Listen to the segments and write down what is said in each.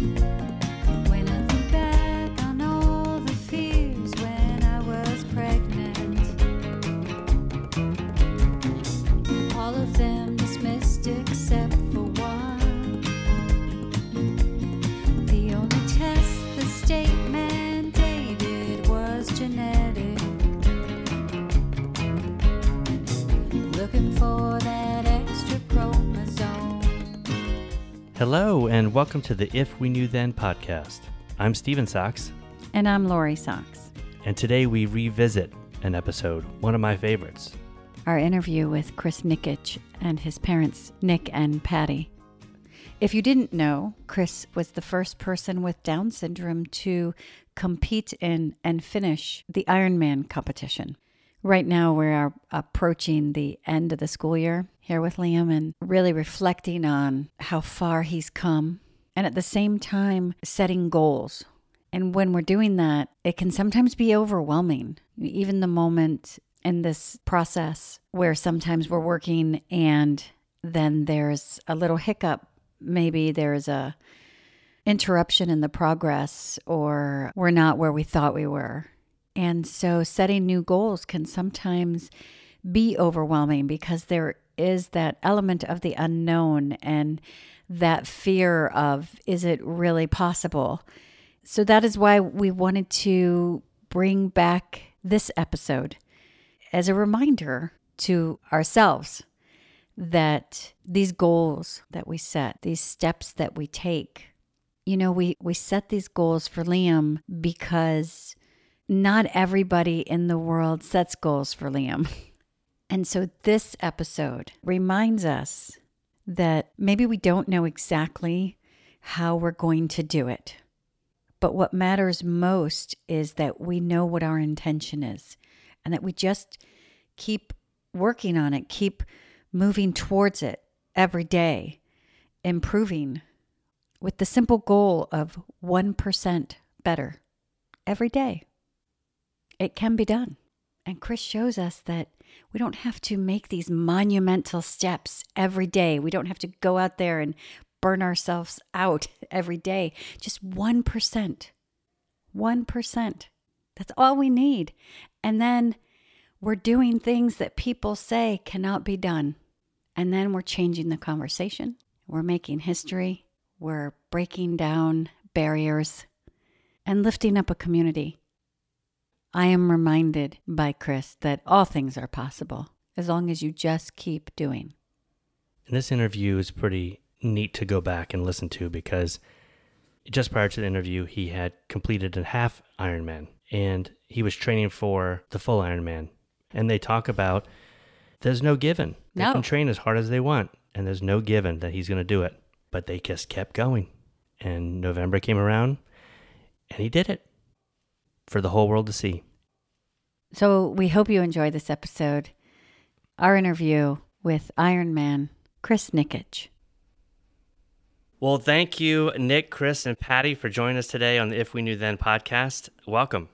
When Hello, and welcome to the If We Knew Then podcast. I'm Steven Sachs, And I'm Lori Sachs. and today we revisit an episode, one of my favorites. Our interview with Chris Nikic and his parents, Nick and Patty. If you didn't know, Chris was the first person with Down syndrome to compete in and finish the Ironman competition. Right now, we're approaching the end of the school year here with Liam and really reflecting on how far he's come and at the same time setting goals. And when we're doing that, it can sometimes be overwhelming. Even the moment in this process where sometimes we're working and then there's a little hiccup, maybe there's a interruption in the progress or we're not where we thought we were. And so setting new goals can sometimes be overwhelming because there is that element of the unknown and that fear of is it really possible? So that is why we wanted to bring back this episode as a reminder to ourselves that these goals that we set, these steps that we take, you know, we, we set these goals for Liam because not everybody in the world sets goals for Liam. And so this episode reminds us that maybe we don't know exactly how we're going to do it. But what matters most is that we know what our intention is and that we just keep working on it, keep moving towards it every day, improving with the simple goal of 1% better every day. It can be done. And Chris shows us that we don't have to make these monumental steps every day. We don't have to go out there and burn ourselves out every day. Just 1%. 1%. That's all we need. And then we're doing things that people say cannot be done. And then we're changing the conversation. We're making history. We're breaking down barriers and lifting up a community. I am reminded by Chris that all things are possible as long as you just keep doing. And this interview is pretty neat to go back and listen to because just prior to the interview, he had completed a half Ironman and he was training for the full Ironman. And they talk about there's no given. They No. can train as hard as they want, and there's no given that he's going to do it. But they just kept going. And November came around, and he did it for the whole world to see. So we hope you enjoy this episode, our interview with Iron Man Chris Nikic. Well, thank you, Nick, Chris, and Patty, for joining us today on the If We Knew Then podcast. Welcome.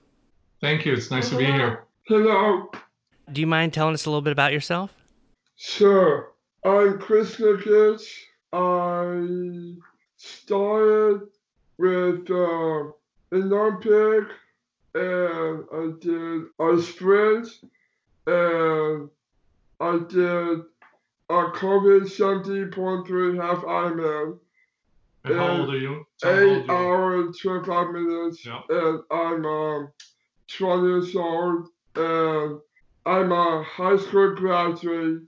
Thank you. It's nice to be here. Hello, Do you mind telling us a little bit about yourself? Sure. I'm Chris Nikic. I started with uh, Olympic and I did a sprint and I did a COVID 70.3 half Ironman. And how Uh, old are you? How Eight old you are. hours, 25 minutes, Yeah. and I'm um, 20 years old, and I'm a high school graduate.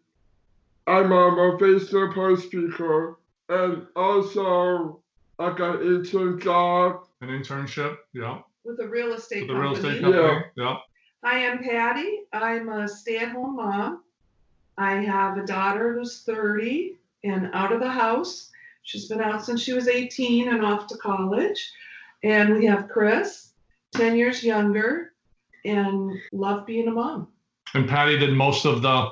I'm a motivational post speaker, and also I got an intern job. An internship. Yeah. With a real estate With the real company. estate company. Yeah. I am Patty. I'm a stay-at-home mom. I have a daughter who's 30 and out of the house. She's been out since she was 18 and off to college. And we have Chris, 10 years younger, and love being a mom. And Patty did most of the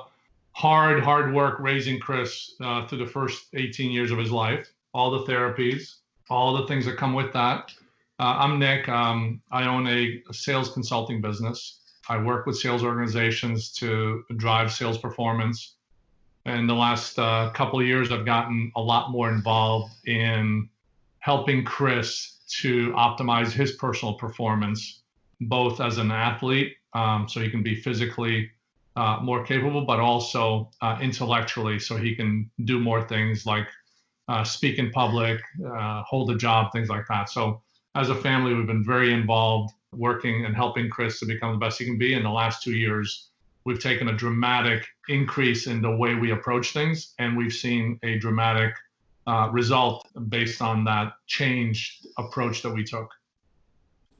hard, hard work raising Chris uh, through the first 18 years of his life. All the therapies, all the things that come with that. Uh, I'm Nick. Um, I own a, sales consulting business. I work with sales organizations to drive sales performance. In the last uh, couple of years, I've gotten a lot more involved in helping Chris to optimize his personal performance, both as an athlete, um, so he can be physically uh, more capable, but also uh, intellectually, so he can do more things like uh, speak in public, uh, hold a job, things like that. So, as a family, we've been very involved working and helping Chris to become the best he can be. In the last two years, we've taken a dramatic increase in the way we approach things, and we've seen a dramatic uh, result based on that changed approach that we took.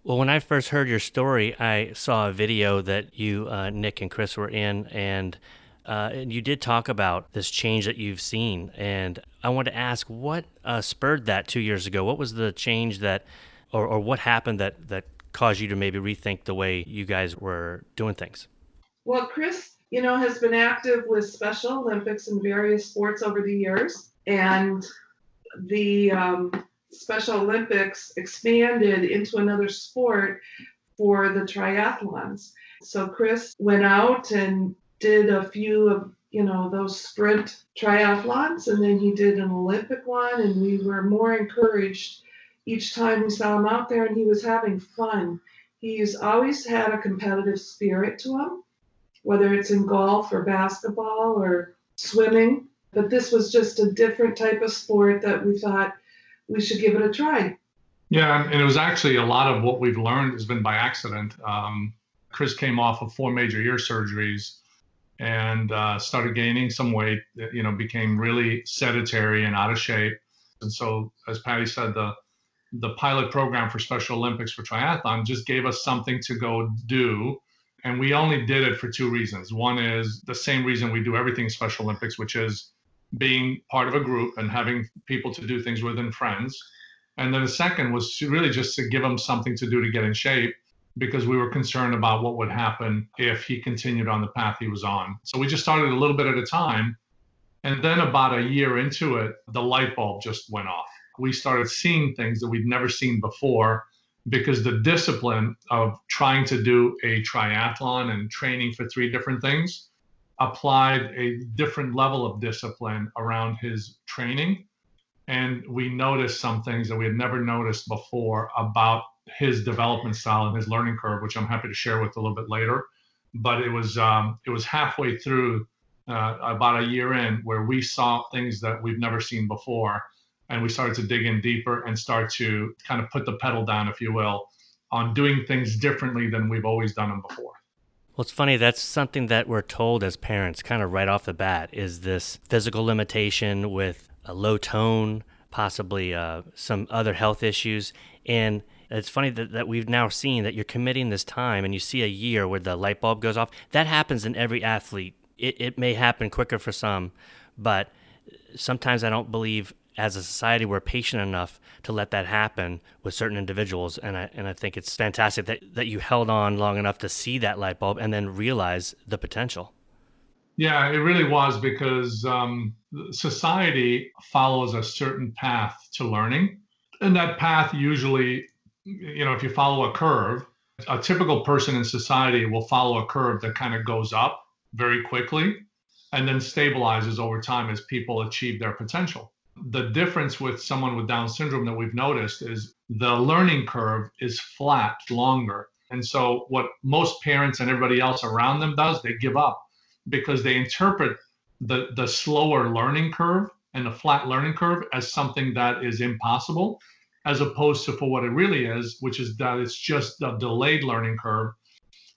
Well, when I first heard your story, I saw a video that you, uh, Nick, and Chris were in, and uh, and you did talk about this change that you've seen. And I wanted to ask, what uh, spurred that two years ago? What was the change that, or, or what happened that that caused you to maybe rethink the way you guys were doing things? Well, Chris, you know, has been active with Special Olympics and various sports over the years, and the um, Special Olympics expanded into another sport for the triathlons. So Chris went out and did a few of you know those sprint triathlons, and then he did an Olympic one, and we were more encouraged each time we saw him out there, and he was having fun. He's always had a competitive spirit to him, whether it's in golf or basketball or swimming. But this was just a different type of sport that we thought we should give it a try. Yeah, and it was actually a lot of what we've learned has been by accident. Um, Chris came off of four major ear surgeries and uh, started gaining some weight. You know, became really sedentary and out of shape. And so, as Patty said, the the pilot program for Special Olympics for triathlon just gave us something to go do. And we only did it for two reasons. One is the same reason we do everything Special Olympics, which is being part of a group and having people to do things with and friends. And then the second was really just to give him something to do to get in shape because we were concerned about what would happen if he continued on the path he was on. So we just started a little bit at a time. And then about a year into it, the light bulb just went off. We started seeing things that we'd never seen before because the discipline of trying to do a triathlon and training for three different things applied a different level of discipline around his training. And we noticed some things that we had never noticed before about his development style and his learning curve, which I'm happy to share with a little bit later. But it was um, it was halfway through, uh, about a year in, where we saw things that we've never seen before, and we started to dig in deeper and start to kind of put the pedal down, if you will, on doing things differently than we've always done them before. Well, it's funny. That's something that we're told as parents, kind of right off the bat, is this physical limitation with a low tone, possibly uh, some other health issues, and it's funny that, that we've now seen that you're committing this time and you see a year where the light bulb goes off. That happens in every athlete. It, it may happen quicker for some, but sometimes I don't believe as a society we're patient enough to let that happen with certain individuals and I and I think it's fantastic that, that you held on long enough to see that light bulb and then realize the potential. Yeah, it really was because um, society follows a certain path to learning. And that path usually you know, if you follow a curve, a typical person in society will follow a curve that kind of goes up very quickly and then stabilizes over time as people achieve their potential. The difference with someone with Down syndrome that we've noticed is the learning curve is flat, longer. And so, what most parents and everybody else around them does, they give up because they interpret the, the slower learning curve and the flat learning curve as something that is impossible as opposed to for what it really is, which is that it's just a delayed learning curve.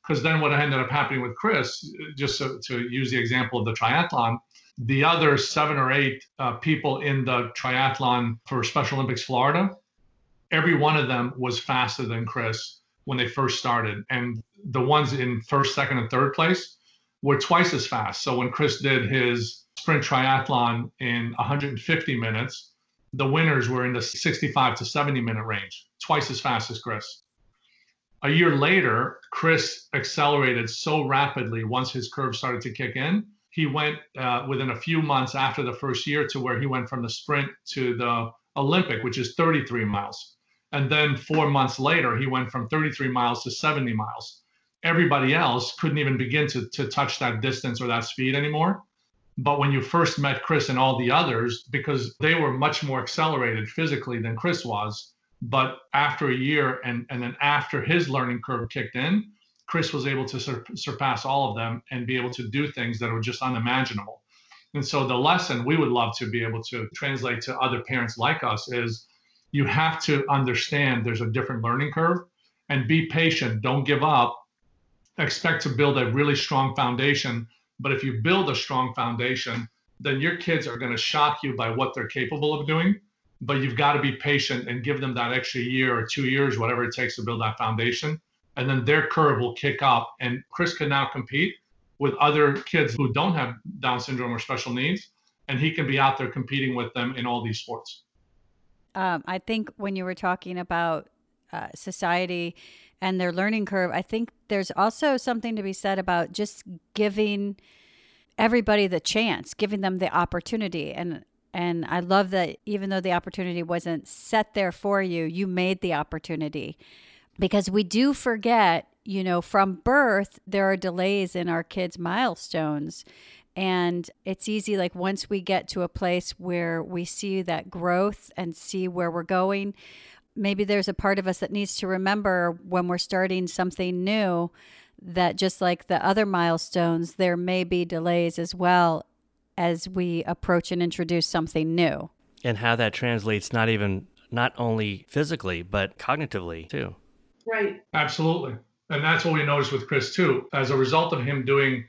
Because then what ended up happening with Chris, just to, to, use the example of the triathlon, the other seven or eight uh, people in the triathlon for Special Olympics Florida, every one of them was faster than Chris when they first started. And the ones in first, second, and third place were twice as fast. So when Chris did his sprint triathlon in 150 minutes, the winners were in the 65 to 70 minute range, twice as fast as Chris. A year later, Chris accelerated so rapidly once his curve started to kick in. He went uh, within a few months after the first year to where he went from the sprint to the Olympic, which is 33 miles. And then four months later, he went from 33 miles to 70 miles. Everybody else couldn't even begin to, to touch that distance or that speed anymore But when you first met Chris and all the others, because they were much more accelerated physically than Chris was, but after a year and, and then after his learning curve kicked in, Chris was able to sur- surpass all of them and be able to do things that were just unimaginable. And so the lesson we would love to be able to translate to other parents like us is you have to understand there's a different learning curve and be patient. Don't give up. Expect to build a really strong foundation. But if you build a strong foundation, then your kids are going to shock you by what they're capable of doing. But you've got to be patient and give them that extra year or two years, whatever it takes to build that foundation. And then their curve will kick up. And Chris can now compete with other kids who don't have Down syndrome or special needs. And he can be out there competing with them in all these sports. Um, I think when you were talking about uh, society and their learning curve, I think there's also something to be said about just giving everybody the chance, giving them the opportunity. And and I love that even though the opportunity wasn't set there for you, you made the opportunity. Because we do forget, you know, from birth, there are delays in our kids' milestones. And it's easy, like once we get to a place where we see that growth and see where we're going, maybe there's a part of us that needs to remember when we're starting something new that just like the other milestones, there may be delays as well as we approach and introduce something new. And how that translates not even not only physically but cognitively too. Right. Absolutely. And that's what we noticed with Chris too. As a result of him doing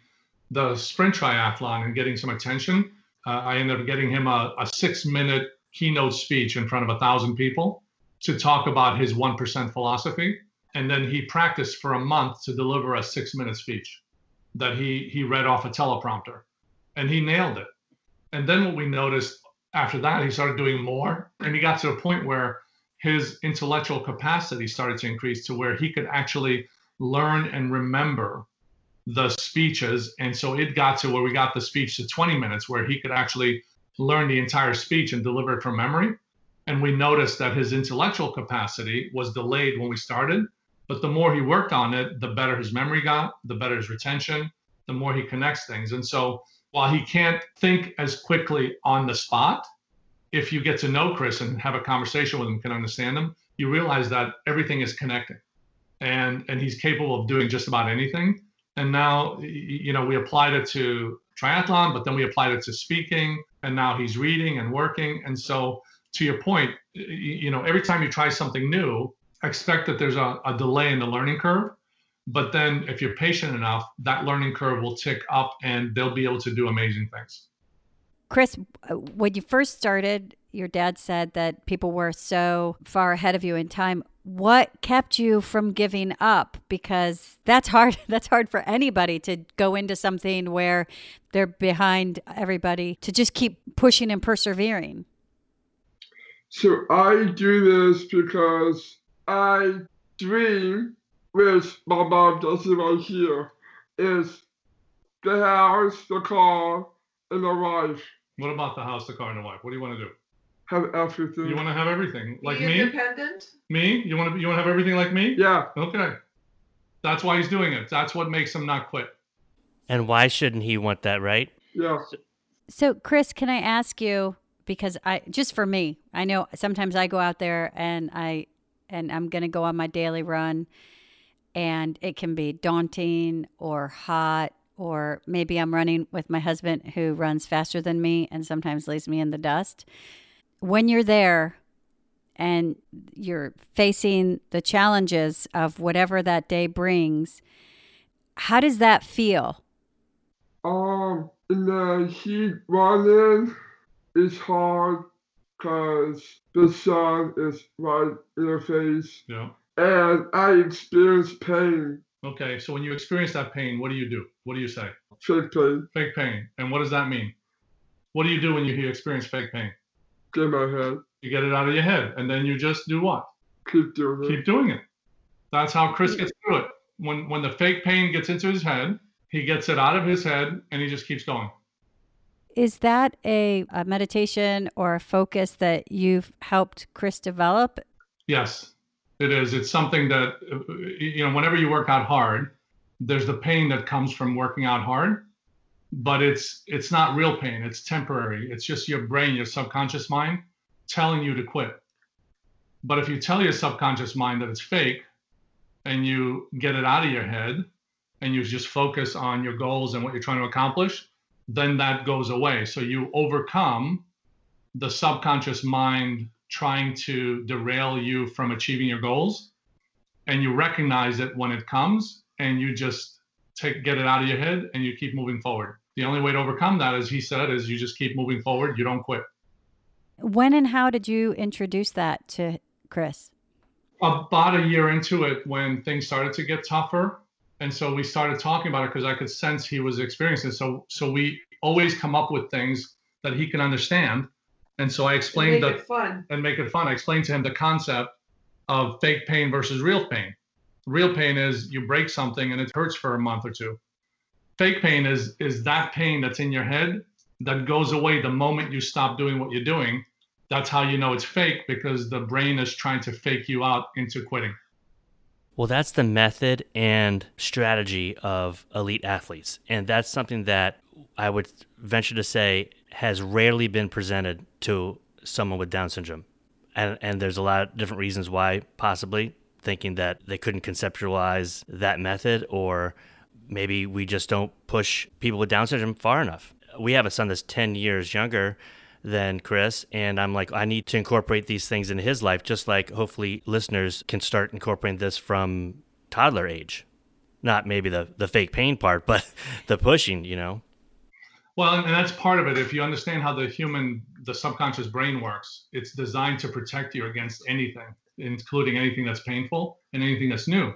the sprint triathlon and getting some attention, uh, I ended up getting him a, a six minute keynote speech in front of a thousand people to talk about his 1% philosophy. And then he practiced for a month to deliver a six minute speech that he, he read off a teleprompter and he nailed it. And then what we noticed after that, he started doing more and he got to a point where his intellectual capacity started to increase to where he could actually learn and remember the speeches. And so it got to where we got the speech to 20 minutes, where he could actually learn the entire speech and deliver it from memory. And we noticed that his intellectual capacity was delayed when we started. But the more he worked on it, the better his memory got, the better his retention, the more he connects things. And so while he can't think as quickly on the spot, if you get to know Chris and have a conversation with him, can understand him, you realize that everything is connecting. And and he's capable of doing just about anything. And now you know, we applied it to triathlon, but then we applied it to speaking, and now he's reading and working. And so to your point, you know, every time you try something new, expect that there's a, a delay in the learning curve. But then if you're patient enough, that learning curve will tick up and they'll be able to do amazing things. Chris, uh, when you first started, your dad said that people were so far ahead of you in time. What kept you from giving up? Because that's hard. That's hard for anybody to go into something where they're behind everybody to just keep pushing and persevering. So I do this because I dream, which my mom doesn't right here, is the house, the car, and the wife. What about the house, the car, and the wife? What do you want to do? Have everything. You want to have everything like Be me? independent. Me? You want to? You want to have everything like me? yeah. Okay. That's why he's doing it. That's what makes him not quit. And why shouldn't he want that, right? Yeah. So, Chris, can I ask you because I just for me, I know sometimes I go out there and I and I'm going to go on my daily run and it can be daunting or hot or maybe I'm running with my husband who runs faster than me and sometimes leaves me in the dust. When you're there and you're facing the challenges of whatever that day brings, how does that feel? Um, in the heat running is hard because the sun is right in your face, Yeah. And I experience pain, Okay. So when you experience that pain, what do you do? What do you say? fake pain, Fake pain. And what does that mean? What do you do when you experience fake pain? in my head. You get it out of your head, and then you just do what? Keep doing it. Keep doing it. That's how Chris gets through it. When when the fake pain gets into his head, he gets it out of his head, and he just keeps going. Is that a, a meditation or a focus that you've helped Chris develop? Yes, it is. It's something that uh, you know. Whenever you work out hard, there's the pain that comes from working out hard, but it's it's not real pain. It's temporary. It's just your brain, your subconscious mind telling you to quit. But if you tell your subconscious mind that it's fake and you get it out of your head and you just focus on your goals and what you're trying to accomplish, then that goes away. So you overcome the subconscious mind trying to derail you from achieving your goals and you recognize it when it comes and you just take get it out of your head and you keep moving forward the only way to overcome that as he said is you just keep moving forward you don't quit When and how did you introduce that to Chris? about a year into it when things started to get tougher and so we started talking about it because i could sense he was experiencing it. so so we always come up with things that he can understand and so i explained Make that it fun. and make it fun. I explained to him the concept of fake pain versus real pain. Real pain is you break something and it hurts for a month or two. Fake pain is is that pain that's in your head that goes away the moment you stop doing what you're doing. That's how you know it's fake because the brain is trying to fake you out into quitting. Well, that's the method and strategy of elite athletes. And that's something that I would venture to say has rarely been presented to someone with Down syndrome. And, and there's a lot of different reasons why, possibly thinking that they couldn't conceptualize that method, or maybe we just don't push people with Down syndrome far enough. We have a son that's 10 years younger than Chris. And I'm like, I need to incorporate these things into his life, just like hopefully listeners can start incorporating this from toddler age. Not maybe the, the fake pain part, but the pushing, you know? Well, and that's part of it. If you understand how the human, the subconscious brain works, it's designed to protect you against anything, including anything that's painful and anything that's new.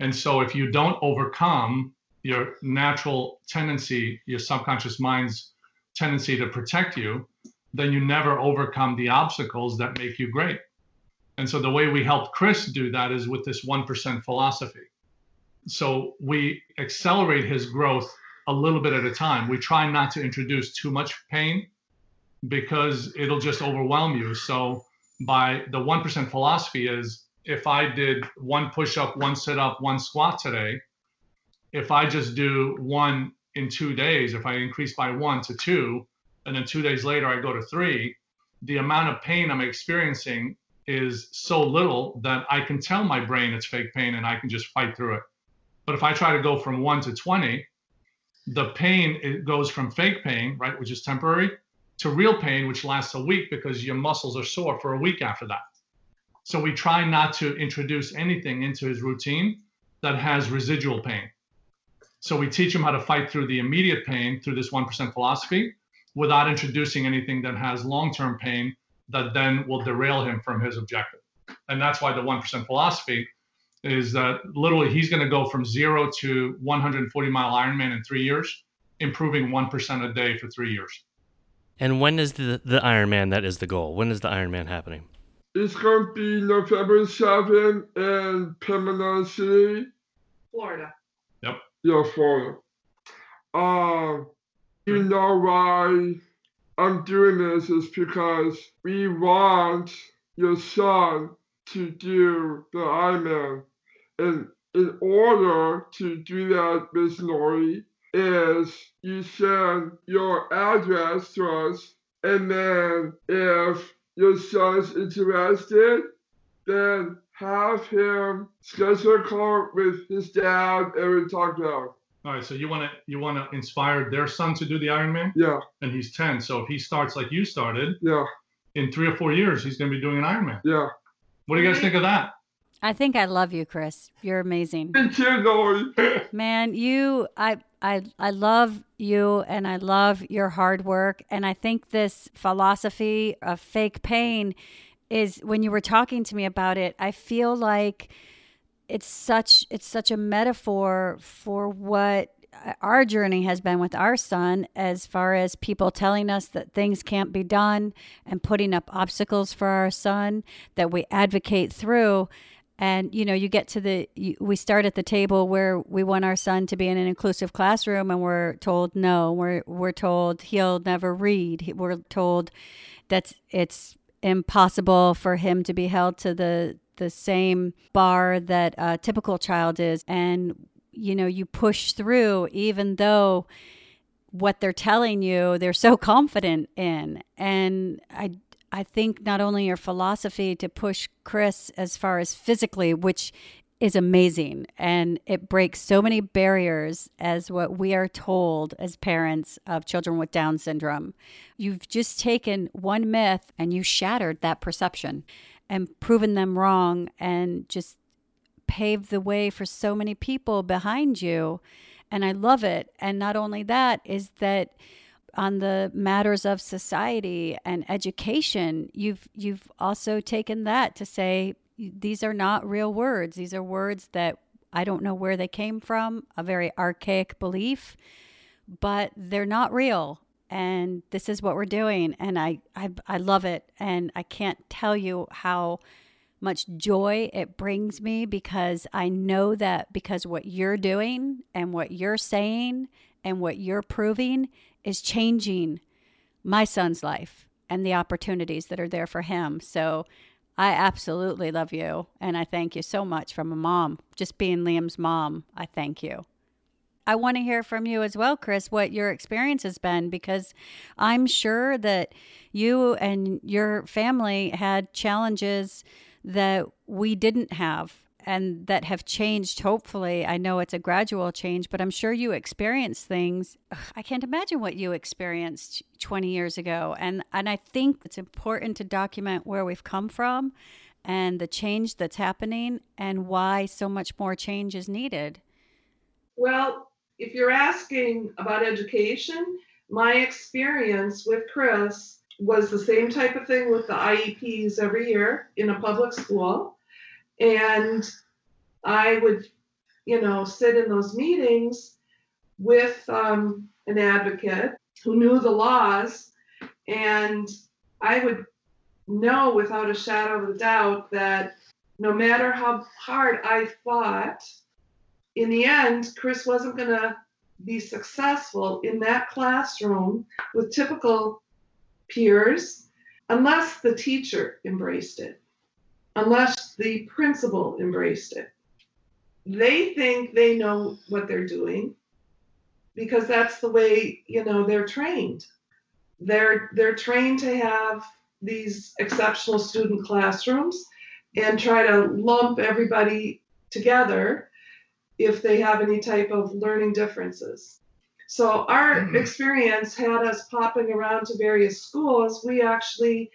And so if you don't overcome your natural tendency, your subconscious mind's tendency to protect you, then you never overcome the obstacles that make you great. And so the way we helped Chris do that is with this 1% philosophy. So we accelerate his growth a little bit at a time. We try not to introduce too much pain because it'll just overwhelm you. So by the 1% philosophy is if I did one push up, one sit up, one squat today, if I just do one in two days, if I increase by one to two, and then two days later I go to three, the amount of pain I'm experiencing is so little that I can tell my brain it's fake pain and I can just fight through it. But if I try to go from one to 20, the pain it goes from fake pain, right, which is temporary, to real pain, which lasts a week because your muscles are sore for a week after that. So we try not to introduce anything into his routine that has residual pain. So we teach him how to fight through the immediate pain through this 1% philosophy without introducing anything that has long term pain that then will derail him from his objective. And that's why the 1% philosophy is that literally he's going to go from zero to 140 mile Ironman in three years, improving 1% a day for three years. And when is the, the Ironman that is the goal? When is the Ironman happening? It's going to be November 7th in Panama City, Florida. Yep. Yeah, Florida. Um, you know why I'm doing this is because we want your son to do the Ironman. And in order to do that, Miss Lori, is you send your address to us, and then if your son's interested, then have him schedule a call with his dad and we talk about. it. All right, so you want to you want to inspire their son to do the Ironman, Yeah, and he's 10. So if he starts like you started, yeah, in three or four years, he's going to be doing an Ironman. yeah. What do you guys think of that? I think I love you, Chris. You're amazing. Me too, Lori. Man, you I I I love you and I love your hard work and I think this philosophy of fake pain is when you were talking to me about it, I feel like it's such it's such a metaphor for what our journey has been with our son as far as people telling us that things can't be done and putting up obstacles for our son that we advocate through and you know you get to the you, we start at the table where we want our son to be in an inclusive classroom and we're told no. We're we're told he'll never read. We're told that it's impossible for him to be held to the the same bar that a typical child is. And you know you push through even though what they're telling you, they're so confident in. And I I think not only your philosophy to push Chris as far as physically, which is amazing and it breaks so many barriers as what we are told as parents of children with Down syndrome. You've just taken one myth and you shattered that perception and proven them wrong and just paved the way for so many people behind you. And I love it. And not only that, is that on the matters of society and education, you've you've also taken that to say these are not real words. These are words that I don't know where they came from, a very archaic belief, but they're not real. And this is what we're doing. And I, I, I love it. And I can't tell you how much joy it brings me because I know that because what you're doing and what you're saying and what you're proving is changing my son's life and the opportunities that are there for him. So I absolutely love you. And I thank you so much from a mom, just being Liam's mom. I thank you. I want to hear from you as well, Chris, what your experience has been, because I'm sure that you and your family had challenges that we didn't have and that have changed hopefully. I know it's a gradual change but i'm sure you experienced things. I can't imagine what you experienced 20 years ago. And and i think it's important to document where we've come from and the change that's happening and why so much more change is needed. Well, if you're asking about education, my experience with Chris was the same type of thing with the IEPs every year in a public school. And I would, you know, sit in those meetings with um, an advocate who knew the laws. And I would know without a shadow of a doubt that no matter how hard I fought, in the end, Chris wasn't going to be successful in that classroom with typical peers unless the teacher embraced it, unless the principal embraced it. They think they know what they're doing because that's the way, you know, they're trained. They're they're trained to have these exceptional student classrooms and try to lump everybody together if they have any type of learning differences. So our Mhm. experience had us popping around to various schools. We actually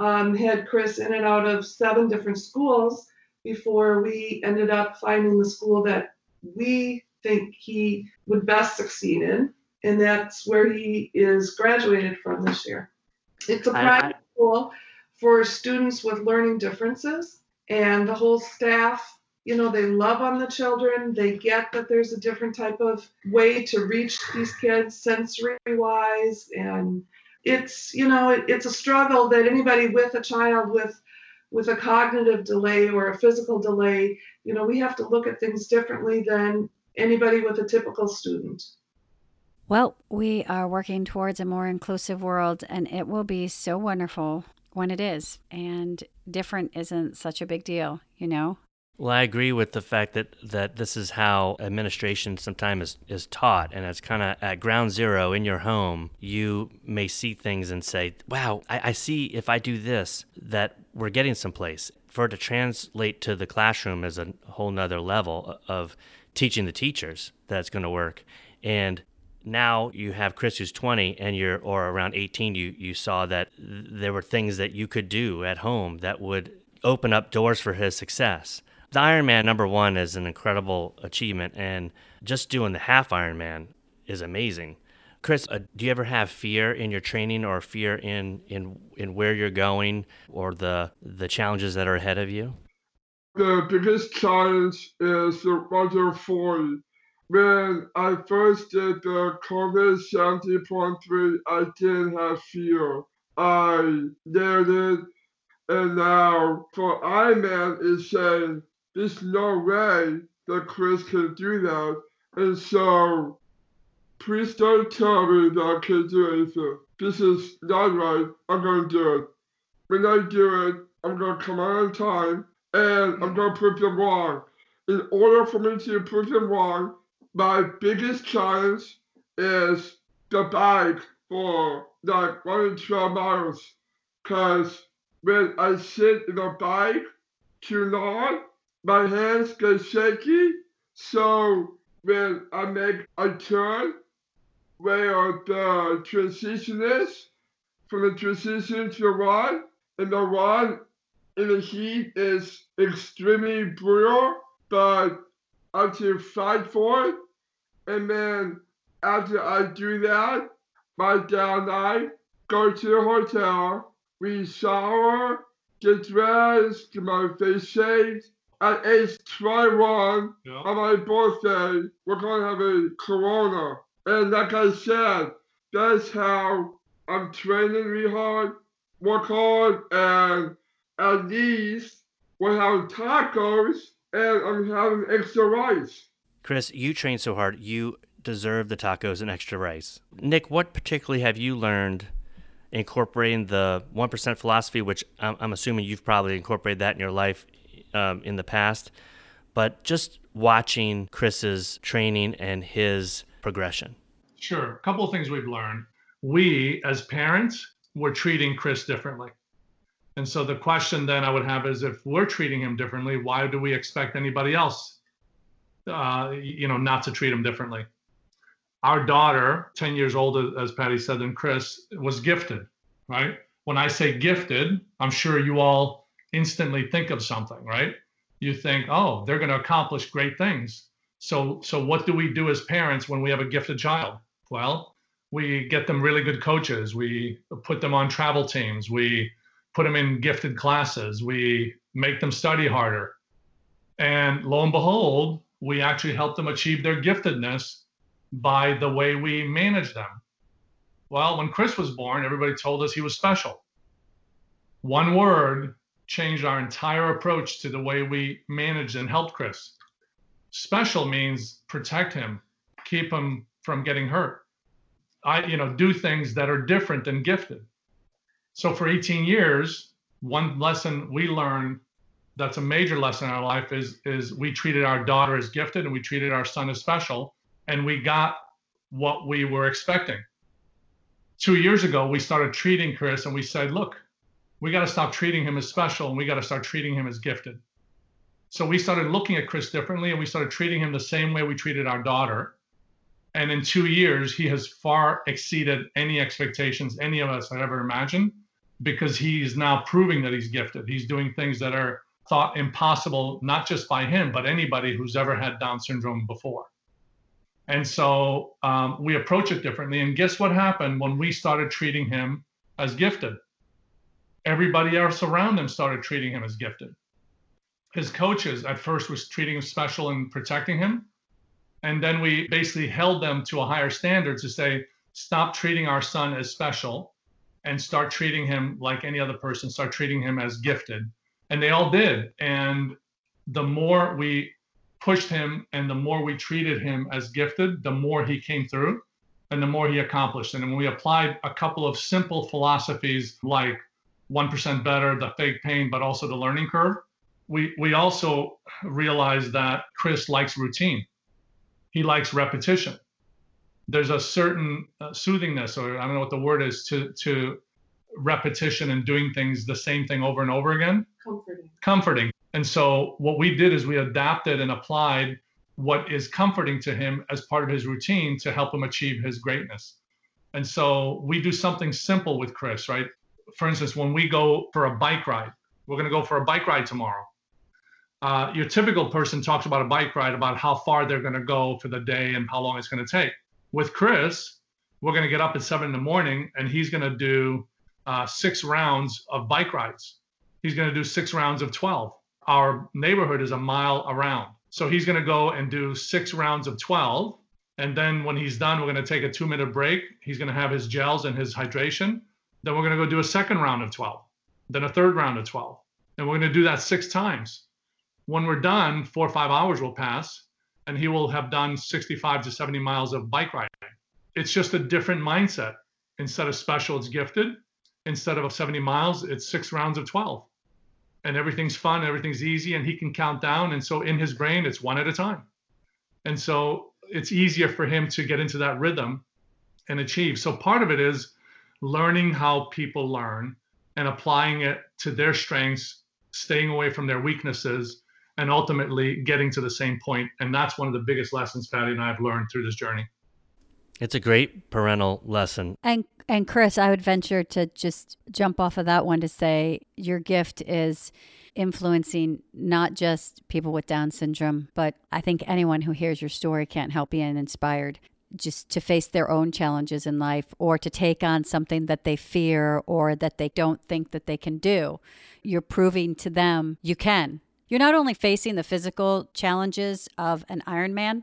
um, had Chris in and out of seven different schools before we ended up finding the school that we think he would best succeed in, and that's where he is graduated from this year. It's a private school for students with learning differences, and the whole staff you know they love on the children. They get that there's a different type of way to reach these kids sensory wise and it's you know it, it's a struggle that anybody with a child with with a cognitive delay or a physical delay you know we have to look at things differently than anybody with a typical student Well, we are working towards a more inclusive world, and it will be so wonderful when it is. And different isn't such a big deal, you know? Well, I agree with the fact that, that this is how administration sometimes is, is taught. And it's kind of at ground zero in your home, you may see things and say, wow, I, I see if I do this, that we're getting someplace. For it to translate to the classroom is a whole nother level of teaching the teachers that's going to work. And now you have Chris who's 20 and you're or around 18 you you saw that there were things that you could do at home that would open up doors for his success. The Ironman number 1 is an incredible achievement and just doing the half Ironman is amazing. Chris, uh, do you ever have fear in your training or fear in in in where you're going or the the challenges that are ahead of you? The biggest challenge is the Roger 40. When I first did the COVID 70.3, I didn't have fear. I did it, and now for Ironman is saying there's no way that Chris can do that. And so please don't tell me that I can't do anything. This is not right. I'm gonna do it. When I do it, I'm gonna come out on time and I'm gonna prove them wrong. In order for me to prove them wrong, my biggest challenge is the bike for like one or 12 miles. Cause when I sit in a bike too long, my hands get shaky. So when I make a turn where the transition is, from the transition to the run, and the run in the heat is extremely brutal, but I have to fight for it. And then after I do that, my dad and I go to the hotel, we shower, get dressed, get my face shaved. At age 21, Yeah. on my birthday, we're gonna have a Corona. And like I said, that's how I'm training really hard, work hard, and at least we'll have tacos and I'm having extra rice. Chris, you train so hard, you deserve the tacos and extra rice. Nick, what particularly have you learned incorporating the 1% philosophy, which I'm, I'm assuming you've probably incorporated that in your life um, in the past, but just watching Chris's training and his progression? Sure. A couple of things we've learned. We, as parents, were treating Chris differently. And so the question then I would have is if we're treating him differently, why do we expect anybody else, uh, you know, not to treat him differently? Our daughter, 10 years older, as Patty said, than Chris, was gifted, right? When I say gifted, I'm sure you all instantly think of something, right? You think, oh, they're going to accomplish great things. So, so what do we do as parents when we have a gifted child? Well, we get them really good coaches. We put them on travel teams. We put them in gifted classes. We make them study harder. And lo and behold, we actually help them achieve their giftedness by the way we manage them. Well, when Chris was born, everybody told us he was special. One word changed our entire approach to the way we managed and helped Chris. Special means protect him, keep him from getting hurt. I, you know, do things that are different than gifted. So for 18 years, one lesson we learned that's a major lesson in our life is is we treated our daughter as gifted and we treated our son as special and we got what we were expecting. Two years ago, we started treating Chris and we said, look, we got to stop treating him as special and we got to start treating him as gifted. So we started looking at Chris differently and we started treating him the same way we treated our daughter. And in two years, he has far exceeded any expectations any of us had ever imagined because he's now proving that he's gifted. He's doing things that are thought impossible, not just by him, but anybody who's ever had Down syndrome before. And so um, we approach it differently. And guess what happened when we started treating him as gifted? Everybody else around him started treating him as gifted. His coaches at first was treating him special and protecting him. And then we basically held them to a higher standard to say, stop treating our son as special and start treating him like any other person, start treating him as gifted. And they all did. And the more we pushed him and the more we treated him as gifted, the more he came through and the more he accomplished. And when we applied a couple of simple philosophies like 1% better, the fake pain, but also the learning curve, we, we also realized that Chris likes routine. He likes repetition. There's a certain uh, soothingness, or I don't know what the word is, to, to repetition and doing things the same thing over and over again Comforting. comforting. And so what we did is we adapted and applied what is comforting to him as part of his routine to help him achieve his greatness. And so we do something simple with Chris, right? For instance, when we go for a bike ride, we're going to go for a bike ride tomorrow. Uh, your typical person talks about a bike ride, about how far they're going to go for the day and how long it's going to take. With Chris, we're going to get up at seven in the morning and he's going to do uh, six rounds of bike rides. He's going to do six rounds of 12. Our neighborhood is a mile around. So he's going to go and do six rounds of 12. And then when he's done, we're going to take a two minute break. He's going to have his gels and his hydration. Then we're going to go do a second round of 12, then a third round of 12. And we're going to do that six times. When we're done, four or five hours will pass, and he will have done 65 to 70 miles of bike riding. It's just a different mindset. Instead of special, it's gifted. Instead of 70 miles, it's six rounds of 12 and everything's fun, everything's easy, and he can count down. And so in his brain, it's one at a time. And so it's easier for him to get into that rhythm and achieve. So part of it is learning how people learn and applying it to their strengths, staying away from their weaknesses, and ultimately getting to the same point. And that's one of the biggest lessons Patty and I have learned through this journey. It's a great parental lesson. And and Chris, I would venture to just jump off of that one to say your gift is influencing not just people with Down syndrome, but I think anyone who hears your story can't help being inspired just to face their own challenges in life or to take on something that they fear or that they don't think that they can do. You're proving to them you can. You're not only facing the physical challenges of an Ironman,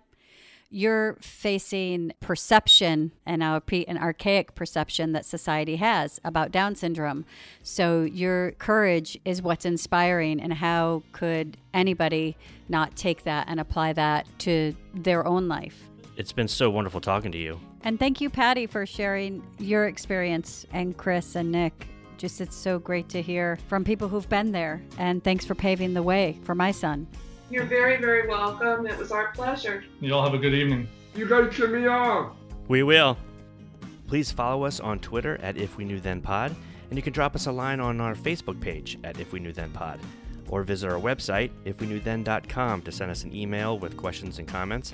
you're facing perception and I'll repeat an archaic perception that society has about Down syndrome. So your courage is what's inspiring, and how could anybody not take that and apply that to their own life? It's been so wonderful talking to you. And thank you, Patty, for sharing your experience, and Chris and Nick. Just it's so great to hear from people who've been there. And thanks for paving the way for my son. You're very, very welcome. It was our pleasure. You all have a good evening. You guys get me on. We will. Please follow us on Twitter at If We Knew Then Pod, and you can drop us a line on our Facebook page at If We Knew Then Pod, or visit our website, ifweknewthen.com, to send us an email with questions and comments.